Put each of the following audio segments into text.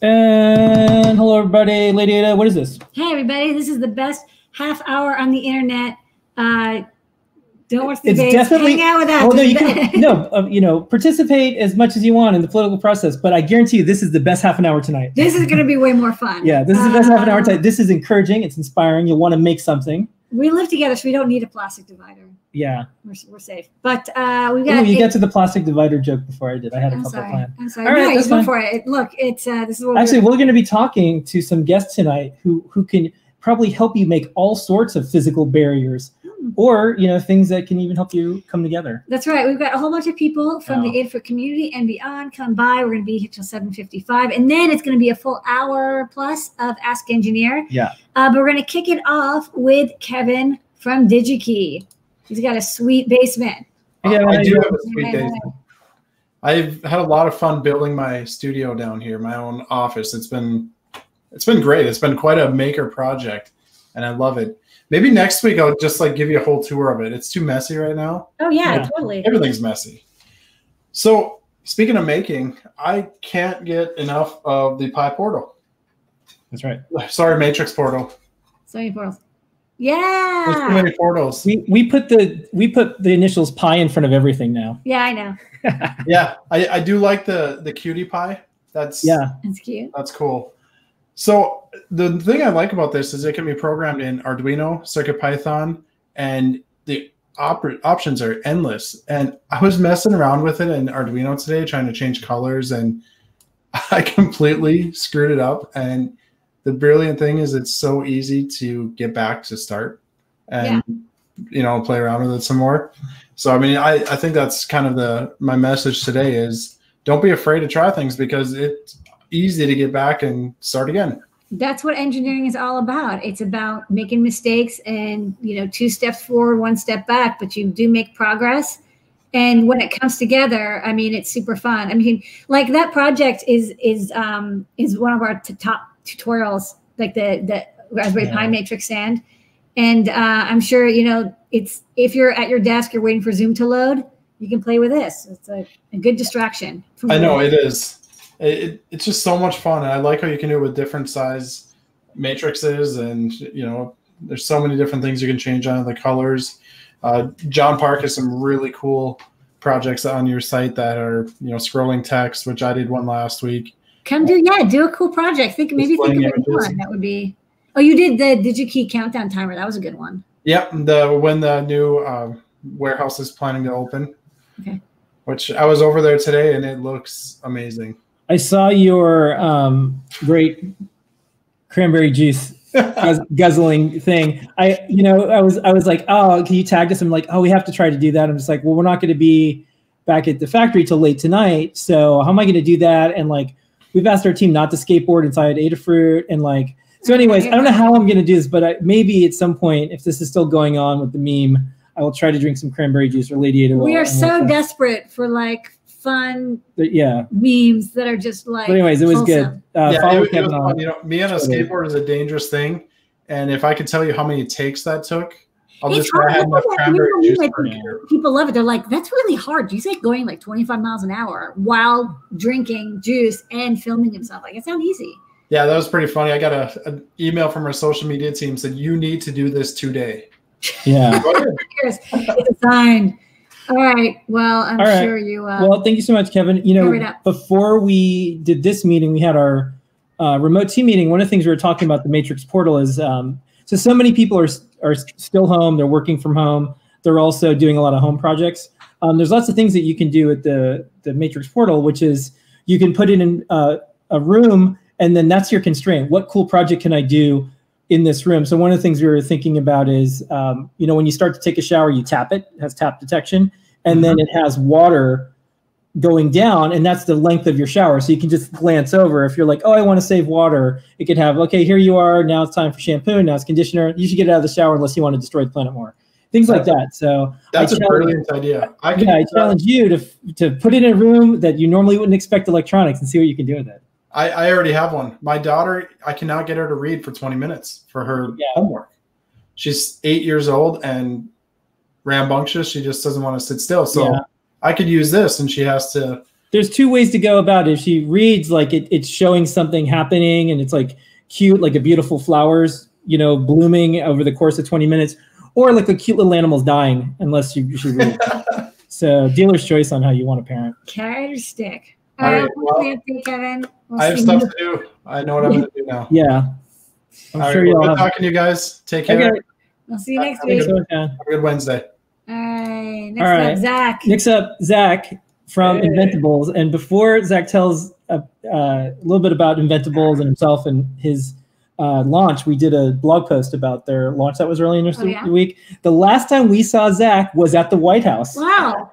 And hello, everybody. Lady Ada, what is this? Hey, everybody. This is the best half hour on the internet. Uh, don't watch the It's debates. definitely- Hang out with us. Oh no, you can no, uh, you know, participate as much as you want in the political process. But I guarantee you, this is the best half an hour tonight. This is going to be way more fun. Yeah, this is the best half an hour Um, tonight. This is encouraging. It's inspiring. You'll want to make something. We live together, so we don't need a plastic divider. Yeah. We're, we're safe. But uh, we've Ooh, you it- got to the plastic divider joke before I did. I had a I'm couple sorry. planned. I'm sorry. All right, no, that's go fine. for it. Look, it's uh, this is what Actually, we're, we're going to be talking to some guests tonight who who can probably help you make all sorts of physical barriers. Or you know, things that can even help you come together. That's right. We've got a whole bunch of people from Yeah. the Adafruit community and beyond come by. We're going to be here till 7:55, and then it's going to be a full hour plus of Ask Engineer. Yeah. Uh, but we're going to kick it off with Kevin from DigiKey. He's got a sweet basement. Yeah, I do have a sweet Hey, day. I've had a lot of fun building my studio down here, my own office. It's been it's been great. It's been quite a maker project, and I love it. Maybe next week I'll just like give you a whole tour of it. It's too messy right now. Oh yeah, Yeah. totally. Everything's messy. So speaking of making, I can't get enough of the PyPortal. That's right. Sorry, Matrix Portal. So many portals. There's too Yeah. many portals. We we put the we put the initials pi in front of everything now. Yeah, I know. Yeah, I, I do like the the QT Py. That's Yeah. That's cute. That's cool. So the thing I like about this is it can be programmed in Arduino, CircuitPython, and the op- options are endless. And I was messing around with it in Arduino today, trying to change colors, and I completely screwed it up. And the brilliant thing is, it's so easy to get back to start and you know play around with it some more. So I mean, I, I think that's kind of the my message today is don't be afraid to try things because it's easy to get back and start again. That's what engineering is all about. It's about making mistakes and you know two steps forward, one step back, but you do make progress. And when it comes together, I mean, it's super fun. I mean, like that project is is um, is one of our t- top tutorials, like the the Raspberry Pi Matrix Sand. And uh, I'm sure you know it's if you're at your desk, you're waiting for Zoom to load, you can play with this. It's a, a good distraction. I know it is. It, it- it's just so much fun, and I like how you can do it with different size matrices, and you know, there's so many different things you can change on the colors. Uh, John Park has some really cool projects on your site that are you know scrolling text, which I did one last week. Come do yeah, do a cool project. Think maybe think of a new one that would be. Oh, you did the DigiKey countdown timer. That was a good one. Yep, the when the new uh, warehouse is planning to open. Okay. Which I was over there today, and it looks amazing. I saw your um, great cranberry juice guzzling thing. I, you know, I was, I was like, oh, can you tag us? I'm like, oh, we have to try to do that. I'm just like, well, we're not going to be back at the factory till late tonight. So how am I going to do that? And like, we've asked our team not to skateboard inside Adafruit, and like, so anyways, I don't know how I'm going to do this, but I, maybe at some point, if this is still going on with the meme, I will try to drink some cranberry juice or Lady Ada will. we are so desperate for like fun yeah. memes that are just like. But anyways, it was good. Uh, yeah, it, it was fun. You know, me on a skateboard is a dangerous thing, and if I could tell you how many takes that took, I'll It's just say I hard. had enough You know, cranberry you juice like- for a year. People love it. They're like, that's really hard. You like going like 25 miles an hour while drinking juice and filming himself. Like, it's not easy. Yeah, that was pretty funny. I got a, an email from our social media team said you need to do this today. Yeah. Go it's a sign. All right. Well, I'm right. sure you. Uh, Well, thank you so much, Kevin. You know, before we did this meeting, we had our uh, remote team meeting. One of the things we were talking about the Matrix portal is um, so so many people are are still home. They're working from home. They're also doing a lot of home projects. Um, there's lots of things that you can do with the the Matrix portal, which is you can put it in uh, a room, and then that's your constraint. What cool project can I do in this room? So one of the things we were thinking about is, um, you know, when you start to take a shower, you tap it. It has tap detection, and then it has water going down and that's the length of your shower so you can just glance over if you're like oh i want to save water it could have okay here you are now it's time for shampoo now it's conditioner you should get out of the shower unless you want to destroy the planet more things like that so That's a brilliant idea. I can yeah i that. challenge you to to put it in a room that you normally wouldn't expect electronics and see what you can do with it I, I already have one. My daughter, I cannot get her to read for 20 minutes for her Yeah. homework. She's eight years old and rambunctious. She just doesn't want to sit still. So Yeah. I could use this, and she has to there's two ways to go about it. If she reads like it, it's showing something happening and it's like cute, like a beautiful flowers, you know, blooming over the course of 20 minutes, or like a cute little animal's dying, unless you she reads. so dealer's choice on how you want to parent. Carrot or stick? All All right, uh, right, well, well, Kevin. We'll I have stuff you- to do. I know what I'm going to do now. Yeah. I'm All sure right, you'll good have. talking to you guys. Take care. Okay. We'll see you next Have a week. good- uh, Have a good Wednesday. All right. Next All right. up, Zach. Next up, Zach from Hey. Inventables. And before Zach tells a, uh, little bit about Inventables and himself and his uh, launch, we did a blog post about their launch that was really interesting this Oh, yeah? week. The last time we saw Zach was at the White House. Wow.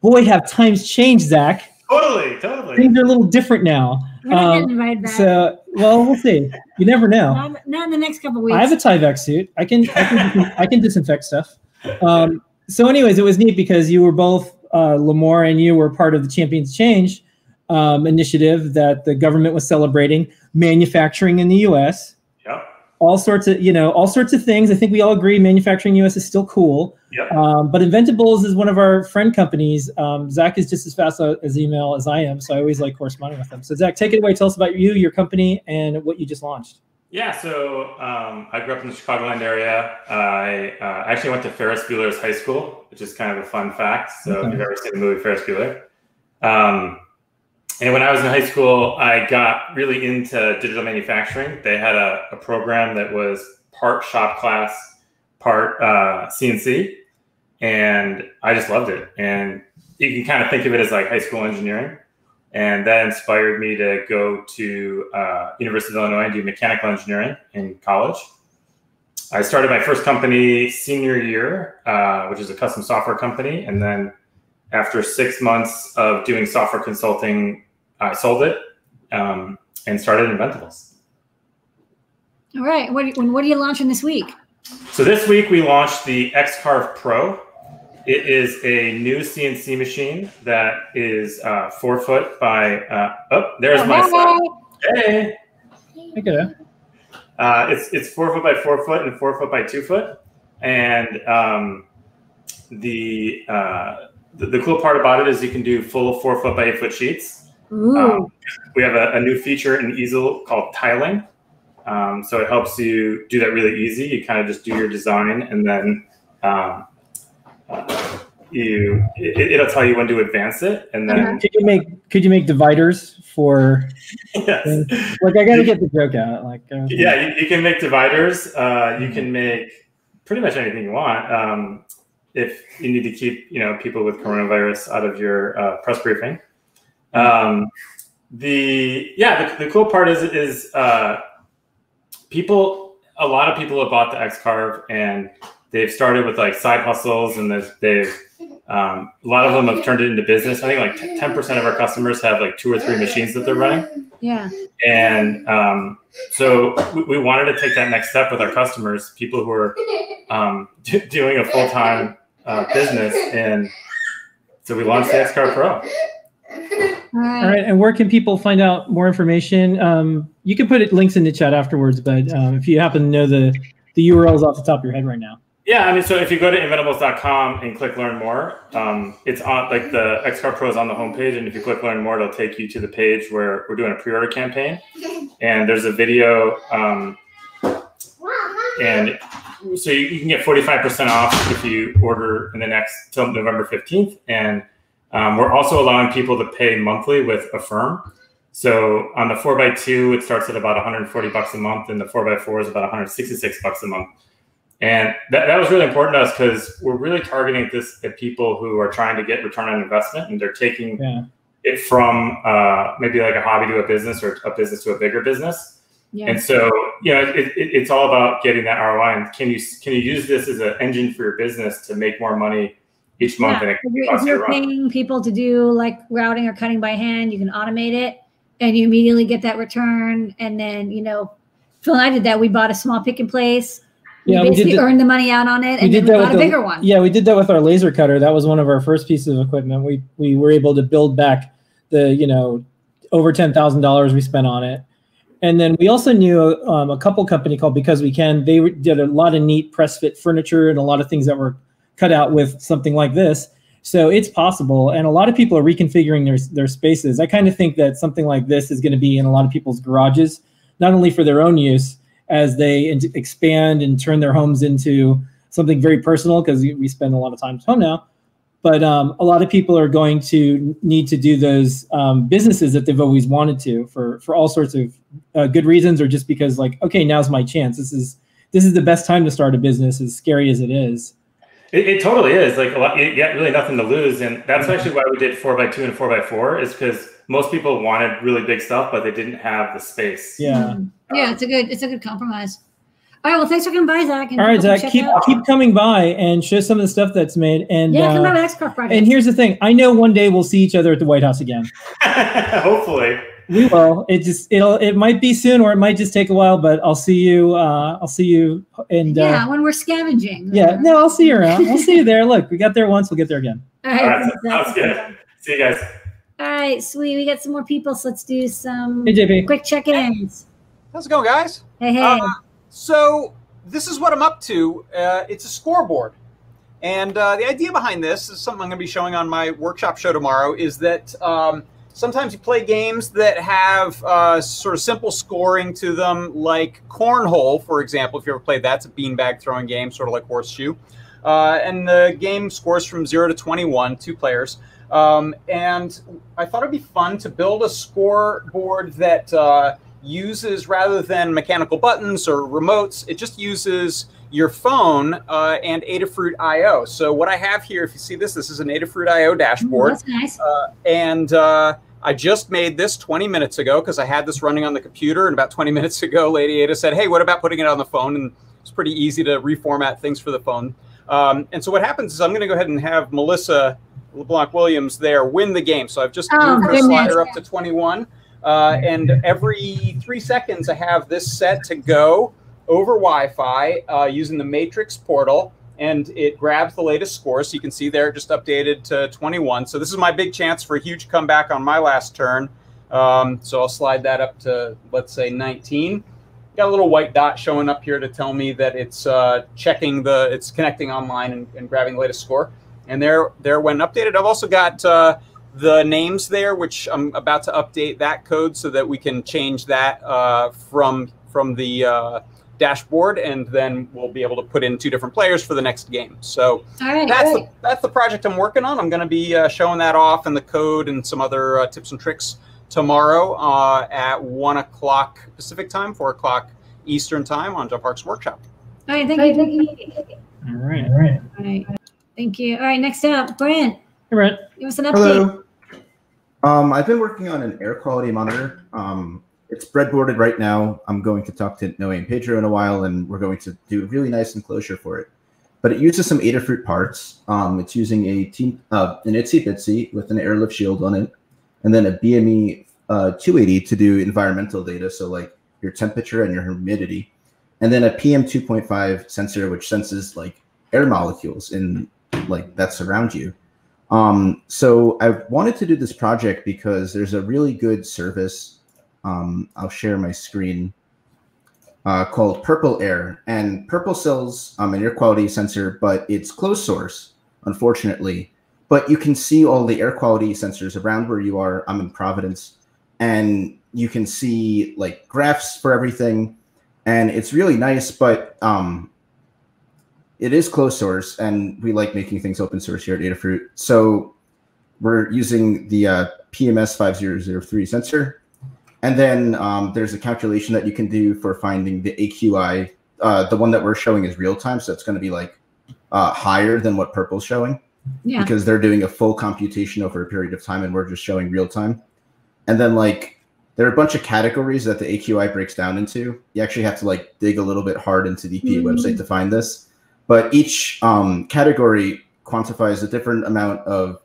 Boy, have times changed, Zach. Totally, totally. Things are a little different now. We're not Um, getting invited back. So, well, we'll see. You never know. not, not in the next couple weeks. I have a Tyvek suit. I can I can I can disinfect stuff. Um, so, anyways, it was neat because you were both uh, Limor and you were part of the Champions Change um, initiative that the government was celebrating manufacturing in the U.S. Yep. All sorts of you know all sorts of things. I think we all agree manufacturing U.S. is still cool. Yep. Um, but Inventables is one of our friend companies. Um, Zach is just as fast as email as I am, so I always like corresponding with them. So Zach, take it away. Tell us about you, your company, and what you just launched. Yeah, so um, I grew up in the Chicagoland area. I uh, actually went to Ferris Bueller's High School, which is kind of a fun fact. So Okay. if you've ever seen the movie Ferris Bueller. Um, and when I was in high school, I got really into digital manufacturing. They had a, a program that was part shop class, part uh, CNC, and I just loved it. And you can kind of think of it as like high school engineering. And that inspired me to go to uh, University of Illinois and do mechanical engineering in college. I started my first company senior year, uh, which is a custom software company, and then after six months of doing software consulting, I sold it um, and started Inventables. All right. What, when, what are you launching this week? So this week we launched the XCarve Pro. It is a new CNC machine that is uh, four foot by. Uh, oh, there's my son. Hey. Okay. Uh, it's it's four foot by four foot and four foot by two foot, and um, the, uh, the the cool part about it is you can do full four foot by eight foot sheets. Um, we have a, a new feature in Easel called tiling. Um, so it helps you do that really easy. You kind of just do your design and then um, uh, you it, it'll tell you when to advance it and then Could you make could you make dividers for yes. like I gotta get the joke out like uh, yeah you, you can make dividers uh, you can make pretty much anything you want. Um, if you need to keep you know people with coronavirus out of your uh, press briefing. Um, the yeah the, the cool part is is uh, people a lot of people have bought the xcarve and they've started with like side hustles and they've, they've um, a lot of them have turned it into business i think like 10% of our customers have like two or three machines that they're running yeah. and um, so we, we wanted to take that next step with our customers, people who are um, do, doing a full time uh, business. And so we launched the XCarve Pro. All right. All right, and where can people find out more information? Um, you can put it, links in the chat afterwards, but um, if you happen to know the the URLs off the top of your head right now. Yeah, I mean, so if you go to inventables.com and click learn more, um, it's on like the XCarve Pro is on the homepage. And if you click learn more, it'll take you to the page where we're doing a pre order campaign. And there's a video. Um, and so you, you can get 45% off if you order in the next till November 15th. And um, we're also allowing people to pay monthly with Affirm. So on the 4x2, it starts at about 140 bucks a month, and the 4x4 is about 166 bucks a month. And that, that was really important to us because we're really targeting this at people who are trying to get return on investment and they're taking Yeah. it from uh, maybe like a hobby to a business or a business to a bigger business. Yeah. And so, you know, it, it, it's all about getting that ROI. And can you can you use this as an engine for your business to make more money each month? Yeah. And it If you're, if you a you're paying people to do like routing or cutting by hand, you can automate it and you immediately get that return. And then, you know, Phil and I did that. We bought a small pick and place. We Yeah, we did basically the- earned the money out on it We and did then we bought a the- bigger one. Yeah, we did that with our laser cutter. That was one of our first pieces of equipment. We we were able to build back the you know over ten thousand dollars we spent on it, and then we also knew um, a couple company called Because We Can. They did a lot of neat press fit furniture and a lot of things that were cut out with something like this. So it's possible, and a lot of people are reconfiguring their their spaces. I kind of think that something like this is going to be in a lot of people's garages, not only for their own use as they in- expand and turn their homes into something very personal because we spend a lot of time at home now. But um, a lot of people are going to need to do those um, businesses that they've always wanted to for for all sorts of uh, good reasons, or just because like, okay, now's my chance. This is this is the best time to start a business, as scary as it is. It, it totally is. Like a lot, you got really nothing to lose, and that's actually why we did four by two and four by four. Is because most people wanted really big stuff, but they didn't have the space. Yeah. Yeah, it's a good it's a good compromise. All right, well, thanks for coming by, Zach. and All right, Zach, keep out- keep coming by and show some of the stuff that's made. And Yeah, come uh, by with X-Carve project. and here's the thing: I know one day we'll see each other at the White House again. Hopefully. We will. It just it'll it might be soon or it might just take a while, but I'll see you. Uh, I'll see you. And uh, yeah, when we're scavenging. yeah, no, I'll see you around. I'll see you there. Look, we got there once. We'll get there again. All All right, right, thanks, sounds good. See you guys. All right, sweet. We got some more people, so let's do some Hey, JP. quick check-ins. How's it going, guys? Hey, hey. Uh, so this is what I'm up to. Uh, it's a scoreboard, and uh, the idea behind this is something I'm going to be showing on my workshop show tomorrow. Is that um, sometimes you play games that have uh, sort of simple scoring to them, like cornhole, for example. If you ever played that, it's a beanbag throwing game, sort of like horseshoe. Uh, and the game scores from zero to 21, two players. Um, and I thought it'd be fun to build a scoreboard that uh, uses, rather than mechanical buttons or remotes, it just uses your phone uh, and Adafruit IO. So what I have here, if you see this, this is an Adafruit IO Ooh, dashboard. that's nice. Uh, and uh, I just made this 20 minutes ago because I had this running on the computer. And about 20 minutes ago, Lady Ada said, Hey, what about putting it on the phone? And it's pretty easy to reformat things for the phone. Um, and so what happens is I'm going to go ahead and have Melissa LeBlanc Williams there win the game. So I've just Oh, moved the slider up to 21. Uh, and every three seconds, I have this set to go over Wi-Fi uh, using the Matrix portal, and it grabs the latest score. So you can see there, just updated to 21. So this is my big chance for a huge comeback on my last turn. Um, so I'll slide that up to let's say 19. Got a little white dot showing up here to tell me that it's uh, checking the, it's connecting online and, and grabbing the latest score. And there, there when updated. I've also got uh, the names there, which I'm about to update that code so that we can change that uh, from from the uh, dashboard, and then we'll be able to put in two different players for the next game. So All right, that's great. the, that's the project I'm working on. I'm going to be uh, showing that off and the code and some other uh, tips and tricks tomorrow uh, at one o'clock Pacific time, four o'clock Eastern time on John Park's Workshop. All right, thank you. Thank you. All right. All right. All right, thank you. All right, next up, Brent, Hey, Brent. give us an update. Hello. Um, I've been working on an air quality monitor. Um, it's breadboarded right now. I'm going to talk to Noe and Pedro in a while, and we're going to do a really nice enclosure for it. But it uses some Adafruit parts. Um, it's using a team, uh, an Itsy Bitsy with an airlift shield on it, and then a BME uh, 280 to do environmental data, so like your temperature and your humidity, and then a PM 2.5 sensor which senses like air molecules in like that surround you. Um, so I wanted to do this project because there's a really good service. Um, I'll share my screen uh, called Purple Air, and Purple sells um, an air quality sensor, but it's closed source, unfortunately. But you can see all the air quality sensors around where you are. I'm in Providence, and you can see like graphs for everything, and it's really nice. But um, it is closed source, and we like making things open source here at Adafruit. So we're using the uh, PMS 5003 sensor. And then um, there's a calculation that you can do for finding the AQI. Uh, the one that we're showing is real time, so it's going to be like uh, higher than what Purple's showing Yeah. because they're doing a full computation over a period of time and we're just showing real time. And then like there are a bunch of categories that the AQI breaks down into. You actually have to like dig a little bit hard into the EPA Mhm. website to find this. But each um, category quantifies a different amount of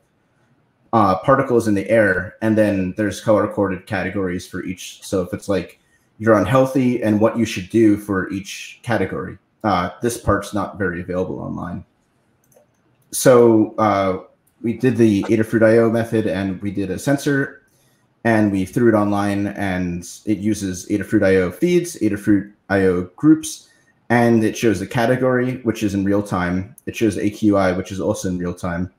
uh, particles in the air, and then there's color coded categories for each. So if it's like you're unhealthy and what you should do for each category, uh, this part's not very available online so uh, we did the Adafruit IO method and we did a sensor and we threw it online and it uses Adafruit IO feeds, Adafruit IO groups, and it shows the category, which is in real time. It shows AQI, which is also in real time.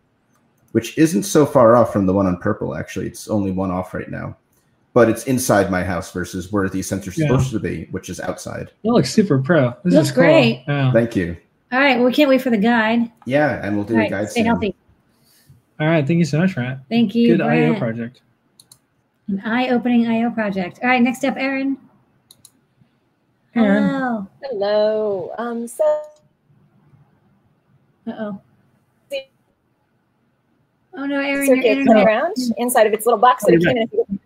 which isn't so far off from the one on purple. Actually, it's only one off right now, but it's inside my house versus where the sensor's Yeah. supposed to be, which is outside. That looks super pro. This Looks is cool. great. Yeah. Thank you. All right. Well, we can't wait for the guide. Yeah, and we'll do All a right. guide Stay soon. healthy. All right. Thank you so much, Matt. Thank you. Good IO project. An eye-opening IO project. All right. Next up, Erin. Erin. Hello. Hello. Um, so Uh oh. Oh no, Erin, your circuit internet. playing around inside of its little box that it came in.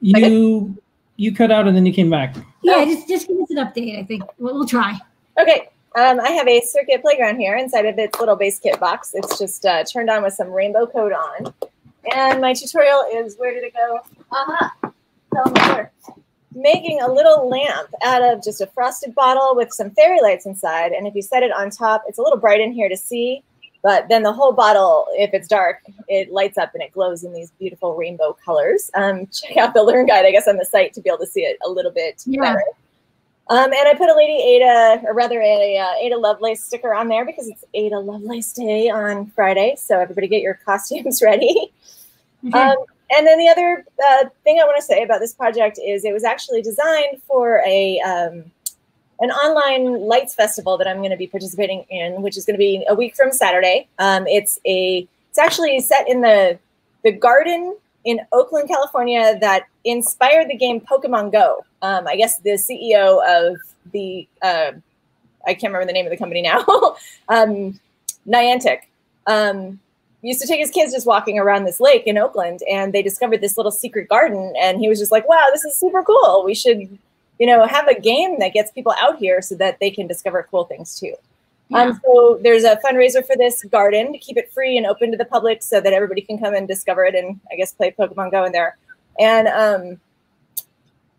You you cut out and then you came back. Yeah, just just give us an update. I think we'll, we'll try. Okay. Um, I have a circuit playground here inside of its little base kit box. It's just uh, turned on with some rainbow code on. And my tutorial is where did it go? Aha! Fell on the floor. Making a little lamp out of just a frosted bottle with some fairy lights inside. And if you set it on top, it's a little bright in here to see. But then the whole bottle, if it's dark, it lights up and it glows in these beautiful rainbow colors. Um, check out the Learn Guide, I guess, on the site to be able to see it a little bit Yeah. better. Um, and I put a Lady Ada, or rather a, uh Ada Lovelace sticker on there because it's Ada Lovelace Day on Friday. So everybody get your costumes ready. Mhm. Um, and then the other uh, thing I want to say about this project is it was actually designed for a um, an online lights festival that I'm going to be participating in, which is going to be a week from Saturday. Um, it's a it's actually set in the the garden in Oakland, California, that inspired the game Pokemon Go. Um, I guess the CEO of the uh, I can't remember the name of the company now, um, Niantic. Um, used to take his kids just walking around this lake in Oakland, and they discovered this little secret garden, and he was just like, "Wow, this is super cool. We should, you know, have a game that gets people out here so that they can discover cool things too." Um, so there's a fundraiser for this garden to keep it free and open to the public so that everybody can come and discover it and I guess play Pokemon Go in there. And um,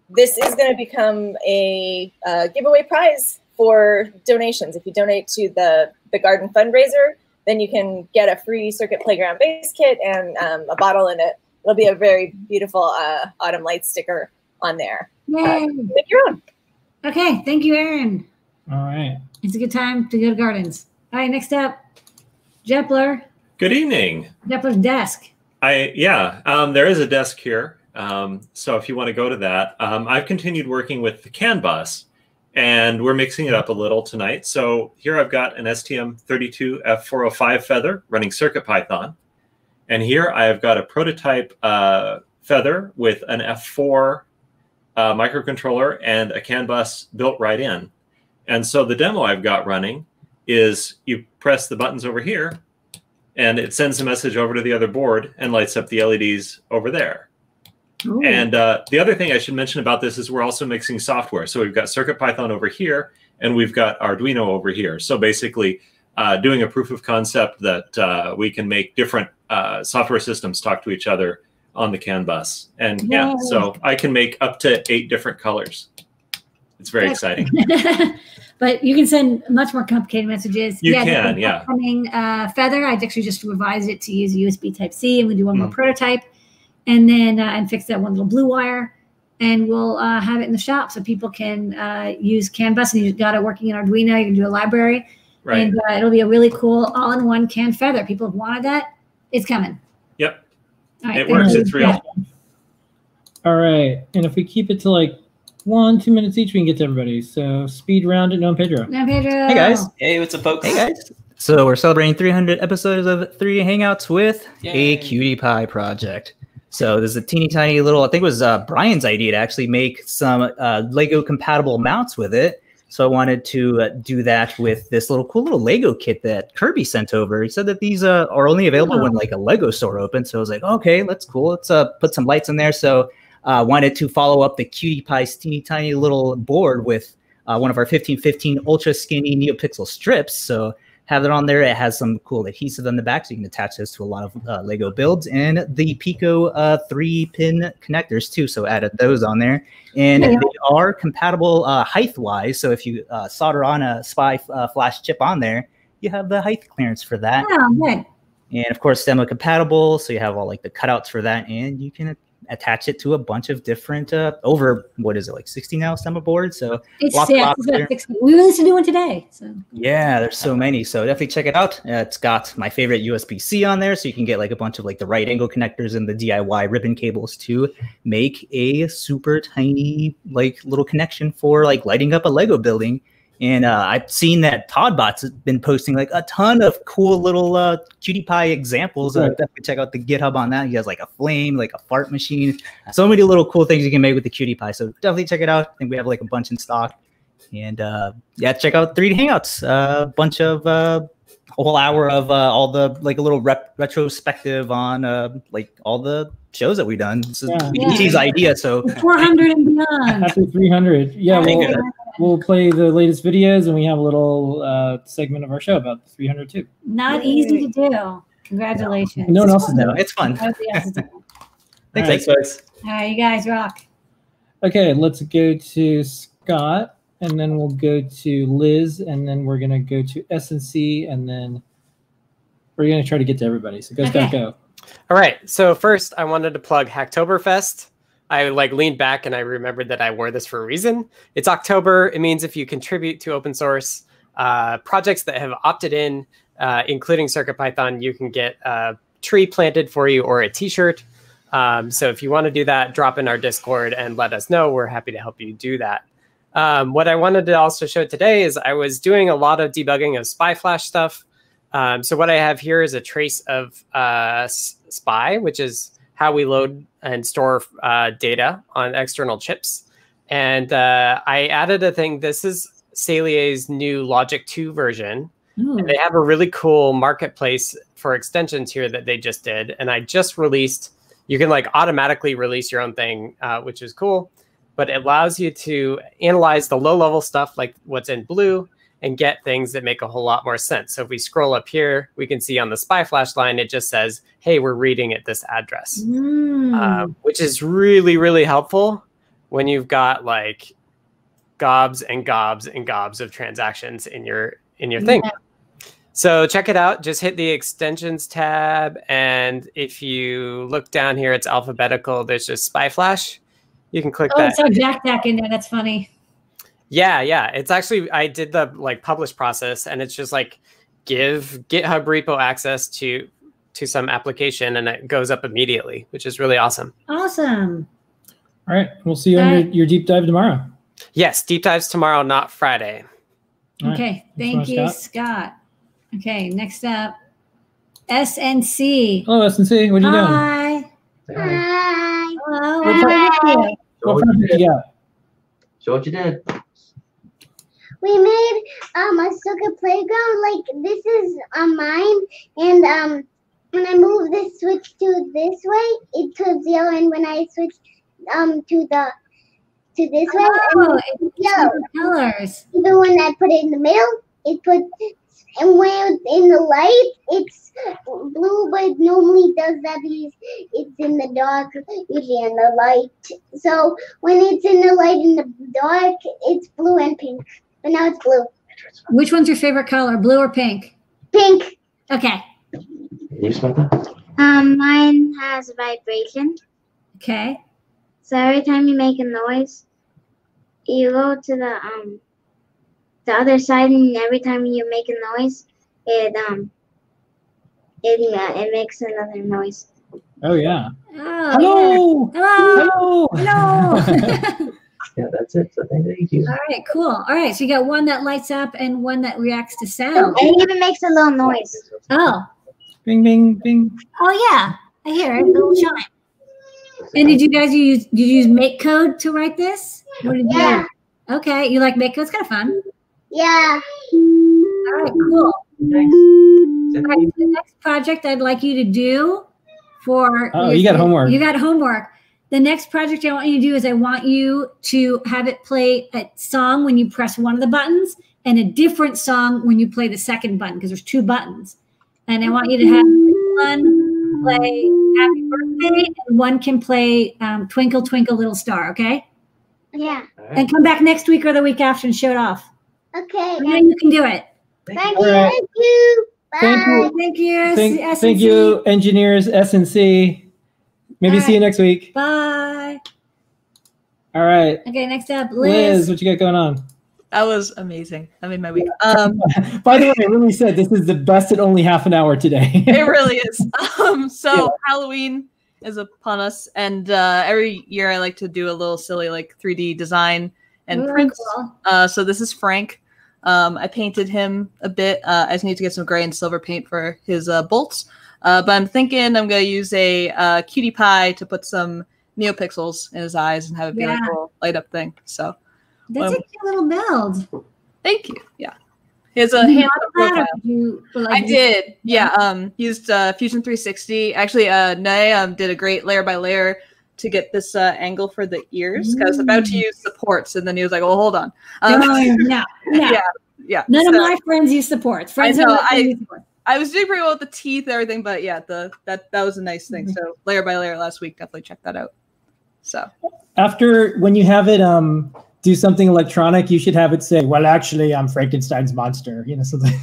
this is going to become a uh, giveaway prize for donations. If you donate to the the garden fundraiser, then you can get a free Circuit Playground base kit and um, a bottle in it. It'll be a very beautiful uh, autumn light sticker on there. Yay. Make your own. Okay, thank you, Erin. All right. It's a good time to go to gardens. All right, next up, Jepler. Good evening. Jepler's desk. I yeah, um, there is a desk here. Um, so if you want to go to that, um, I've continued working with the CAN bus, and we're mixing it up a little tonight. So here I've got an STM32F405 feather running Circuit Python, and here I have got a prototype uh, feather with an F4 uh, microcontroller and a CAN bus built right in. And so the demo I've got running is you press the buttons over here and it sends a message over to the other board and lights up the LEDs over there. Ooh. And uh, the other thing I should mention about this is we're also mixing software. So we've got CircuitPython over here, and we've got Arduino over here. So basically, uh, doing a proof of concept that uh, we can make different uh, software systems talk to each other on the CAN bus. And yeah, so I can make up to eight different colors. It's very Good. exciting. but you can send much more complicated messages. You the can, yeah. Upcoming uh, Feather, I actually just revised it to use USB Type C, and we do one more Mm. prototype, and then uh, and fix that one little blue wire, and we'll uh, have it in the shop so people can uh, use CAN bus. And you've got it working in Arduino. You can do a library, Right. and uh, it'll be a really cool all-in-one CAN Feather. People have wanted that. It's coming. Yep. All right, It works. It's real. Yeah. All right. And if we keep it to like one, two minutes each, we can get to everybody. So speed round it, no Pedro. Now, Pedro. Hey guys. Hey, what's up, folks? Hey guys. So we're celebrating 300 episodes of 3D Hangouts with Yay. a QT Py project. So there's a teeny tiny little, I think it was uh, Brian's idea to actually make some uh, Lego compatible mounts with it. So I wanted to uh, do that with this little cool little Lego kit that Kirby sent over. He said that these uh, are only available when like a Lego store opens. So I was like, okay, that's cool. Let's uh, put some lights in there. So uh, wanted to follow up the QT Py's teeny tiny little board with uh, one of our 1515 ultra skinny NeoPixel strips. So have it on there. It has some cool adhesive on the back, so you can attach this to a lot of uh, Lego builds, and the Pico uh, three pin connectors too. So added those on there, and Yeah. they are compatible uh, height wise. So if you uh, solder on a SPI uh, flash chip on there, you have the height clearance for that, Oh, good. and of course demo compatible. So you have all like the cutouts for that, and you can attach it to a bunch of different uh, over what is it like 60 now summer boards. So It's, lots yeah, it's about 60. We released a new one today. So Yeah, there's so many. So definitely check it out. Uh, it's got my favorite USB C on there, so you can get like a bunch of like the right angle connectors and the DIY ribbon cables to make a super tiny like little connection for like lighting up a Lego building. And uh, I've seen that Todbot's has been posting like a ton of cool little uh, QT Py examples. Uh, Right. definitely check out the GitHub on that. He has like a flame, like a fart machine, so many little cool things you can make with the QT Py. So definitely check it out. I think we have like a bunch in stock. And uh, yeah, check out 3D Hangouts. A bunch of uh, a whole hour of uh, all the like a little rep- retrospective on uh, like all the shows that we've done. This is Yeah. BDT's idea, so 400 and beyond. After 300. Yeah, Thank we'll, you. We'll play the latest videos and we have a little uh, segment of our show about 300 too. Not easy to do. Congratulations. No one else is no, doing it. it's fun. Nobody else has done it. All Thanks, right. guys. All right, you guys rock. Okay, let's go to Scott and then we'll go to Liz and then we're going to go to S&C then we're going to try to get to everybody. So go, Scott, Okay. go. All right. So first, I wanted to plug Hacktoberfest. I like leaned back and I remembered that I wore this for a reason. It's October. It means if you contribute to open source uh, projects that have opted in, uh, including CircuitPython, you can get a tree planted for you or a T-shirt. Um, so if you want to do that, drop in our Discord and let us know. We're happy to help you do that. Um, what I wanted to also show today is I was doing a lot of debugging of SPI Flash stuff. Um, so what I have here is a trace of uh, SPI, which is how we load and store uh, data on external chips. And uh, I added a thing. This is Saleae's new Logic 2 version. Ooh. And they have a really cool marketplace for extensions here that they just did. And I just released, you can like automatically release your own thing, uh, which is cool. But it allows you to analyze the low level stuff like what's in blue and get things that make a whole lot more sense. So if we scroll up here, we can see on the SPI flash line, it just says, hey, we're reading at this address, Mm. uh, which is really, really helpful when you've got like gobs and gobs and gobs of transactions in your in your thing. So check it out. Just hit the extensions tab, and if you look down here, it's alphabetical. There's just SPI Flash. You can click Oh, that. it's got Jack Jack in there. That's funny. Yeah, yeah. It's actually I did the like publish process, and it's just like give GitHub repo access to to some application, and it goes up immediately, which is really awesome. Awesome. All right, we'll see you on All your, right. your deep dive tomorrow. Yes, deep dives tomorrow, not Friday. All right. Okay. Thanks Thank you, Scott. Scott. Okay. Next up, SNC. Hello, S&C. What are you doing? Hi. Hi. Hello. What What are you doing? What project you got? Show what you did. We made um a sugar playground. Like this is on mine, and um when I move this switch to this way, it turns yellow, and when I switch um to the to this way, Oh, and it's yellow. colors. Even when I put it in the middle, it puts and when it's in the light, it's blue, but it normally does that because it's in the dark, usually in the light. So when it's in the light in the dark, it's blue and pink. But now it's blue. Which one's your favorite color, blue or pink? Pink. Okay. You smell that? Um, mine has vibration. Okay. So every time you make a noise, you go to the um the other side, and every time you make a noise, it um it uh, it makes another noise. Oh, yeah. Oh, Hello. yeah. Hello. Hello. Hello. Yeah, that's it. So thank you. All right, cool. All right, so you got one that lights up and one that reacts to Oh, sound. and it even makes a little noise. Oh, Bing, bing, bing. oh yeah, I hear it. A little chime. And did you guys use did you use make code to write this? What did you Yeah. do? Okay, you like make code? It's kind of fun. Yeah. All right, cool. Thanks. All right, so the next project I'd like you to do for Oh, you got homework. You got homework. The next project I want you to do is I want you to have it play a song when you press one of the buttons and a different song when you play the second button because there's two buttons. And I want you to have one play Happy Birthday and one can play um, Twinkle Twinkle Little Star. Okay, Yeah. and come back next week or the week after and show it off. Okay. I know you can do it. Thank you. right. Thank you. Bye. Thank you. Thank you. Thank, thank you, engineers, S&C. Maybe All see you next week. Bye. All right. Okay, next up, Liz, Liz. what you got going on? That was amazing. That made my week. Um, By the way, Lily said this is the best at only half an hour today. it really is. Um, so Yeah. Halloween is upon us, and uh, every year I like to do a little silly like 3D design and Ooh, prints. cool. Uh, so this is Frank. Um, I painted him a bit. Uh, I just need to get some gray and silver paint for his uh, bolts. Uh, but I'm thinking I'm going to use a uh, QT Py to put some neopixels in his eyes and have it be like Yeah. a little light up thing. So That's um, a cute little build. thank you. Yeah. He has a Did you handsome that, or profile. you, or, I did. Yeah. Um, used uh, Fusion 360. Actually, uh, Noe um, did a great layer by layer to get this uh, angle for the ears. 'cause I was about to Mm. use supports, and then he was like, "Oh, hold on." Um, No, no, no. yeah, yeah. None of my friends use supports. Friends I know, I- use supports. I was doing pretty well with the teeth and everything, but yeah, the that that was a nice thing. Mhm. So layer by layer last week, definitely check that out. So After when you have it um do something electronic, you should have it say, "Well, actually, I'm Frankenstein's monster." You know something.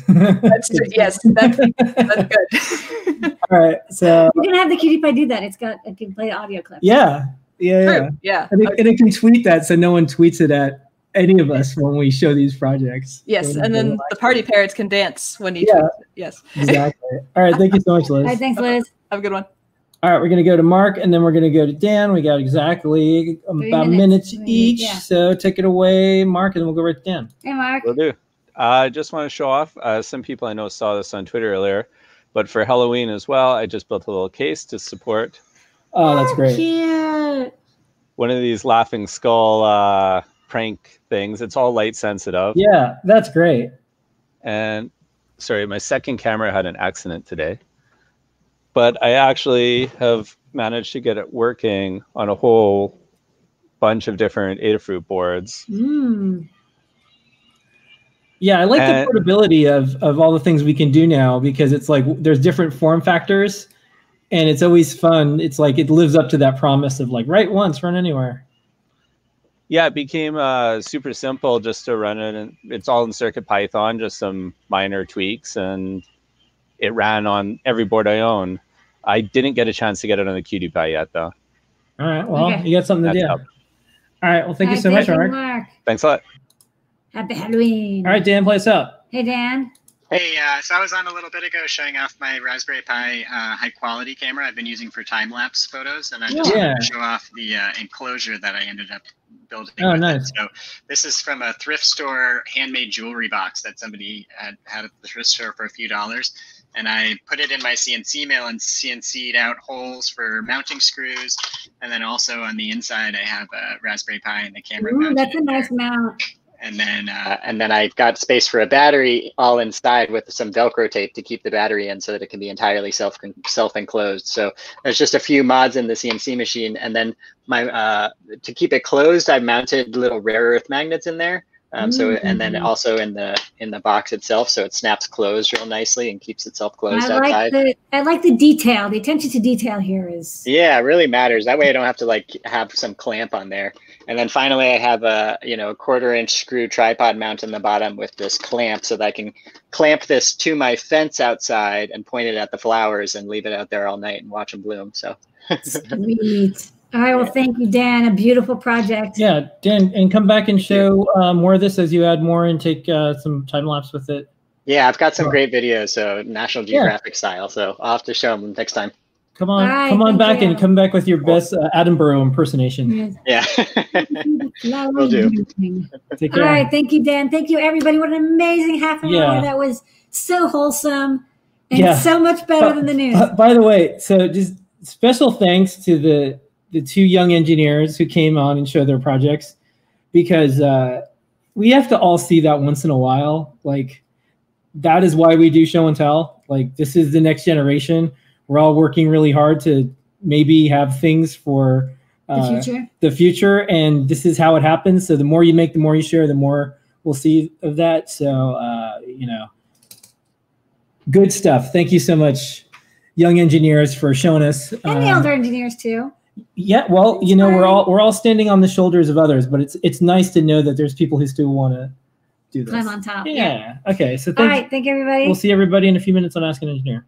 that's yes, that's that's good. All right. So We're gonna have the QT Py do that. It's got it can play audio clips. yeah, yeah, yeah. True. Yeah. And it, and it can tweet that so no one tweets it at any of us when we show these projects. Yes, and then the party parrots can dance when you Yeah. Yes. Exactly. All right. Thank you so much, Liz. All right, thanks, Liz. Have a good one. All right, we're gonna go to Mark, and then we're gonna go to Dan. We got exactly Three about minutes. minutes Three each. yeah. So take it away, Mark, and then we'll go right to Dan. Hey, Mark. Will do. I just want to show off. Uh, some people I know saw this on Twitter earlier, but for Halloween as well, I just built a little case to support Oh, that's great. Cute. one of these laughing skull uh, prank things. It's all light sensitive. Yeah, that's great. And sorry, my second camera had an accident today, but I actually have managed to get it working on a whole bunch of different Adafruit boards. Mm. Yeah, I like the portability of of all the things we can do now because it's like there's different form factors, and it's always fun. It's like it lives up to that promise of like write once, run anywhere. Yeah, it became uh, super simple just to run it, and it's all in Circuit Python, just some minor tweaks, and it ran on every board I own. I didn't get a chance to get it on the Qt Py yet, though. All right, well, Okay. you got something to That's do. up. All right, well, thank you so much, Mark. Mark. Thanks a lot. Happy Halloween. All right, Dan, play us up. Hey, Dan. Hey, uh, so I was on a little bit ago showing off my Raspberry Pi uh, high quality camera I've been using for time lapse photos, and I just Yeah. wanted to show off the uh, enclosure that I ended up building. Oh, with it. nice. So this is from a thrift store handmade jewelry box that somebody had had at the thrift store for a few dollars, and I put it in my CNC mill and CNC'd out holes for mounting screws, and then also on the inside I have a Raspberry Pi and the camera. Ooh, that's a in there nice mount. And then uh, and then I've got space for a battery all inside with some Velcro tape to keep the battery in so that it can be entirely self self enclosed. So there's just a few mods in the CNC machine, and then my uh, to keep it closed, I mounted little rare earth magnets in there. Um, so and then Mm. also in the in the box itself, so it snaps closed real nicely and keeps itself closed I like outside. the I like the detail. The attention to detail here is Yeah, it really matters. That way I don't have to like have some clamp on there. And then finally I have a, you know, a quarter inch screw tripod mount in the bottom with this clamp so that I can clamp this to my fence outside and point it at the flowers and leave it out there all night and watch them bloom. So sweet. All right, well, thank you, Dan. A beautiful project. Yeah, Dan, and come back and show uh, more of this as you add more and take uh, some time lapse with it. yeah, I've got some great videos, so National Yeah. Geographic style. So I'll have to show them next time. Come on, All right, come on back you. and come back with your best uh, Attenborough impersonation. Yeah. Will do. Take care. right, thank you, Dan. Thank you, everybody. What an amazing half an Yeah. hour. That was so wholesome and Yeah. so much better But- than the news. Uh, by the way, so just special thanks to the the two young engineers who came on and showed their projects because uh, we have to all see that once in a while. Like that is why we do show and tell. Like this is the next generation. We're all working really hard to maybe have things for The uh, future? The future, and this is how it happens. So the more you make, the more you share, the more we'll see of that. So uh, you know, good stuff. Thank you so much, young engineers, for showing us. and the um, elder engineers, too. yeah, well, you know, we're all we're all standing on the shoulders of others, but it's it's nice to know that there's people who still want to do this. Climb on top. Yeah. Okay. So All thank right, thank you, everybody. We'll see everybody in a few minutes on Ask an Engineer.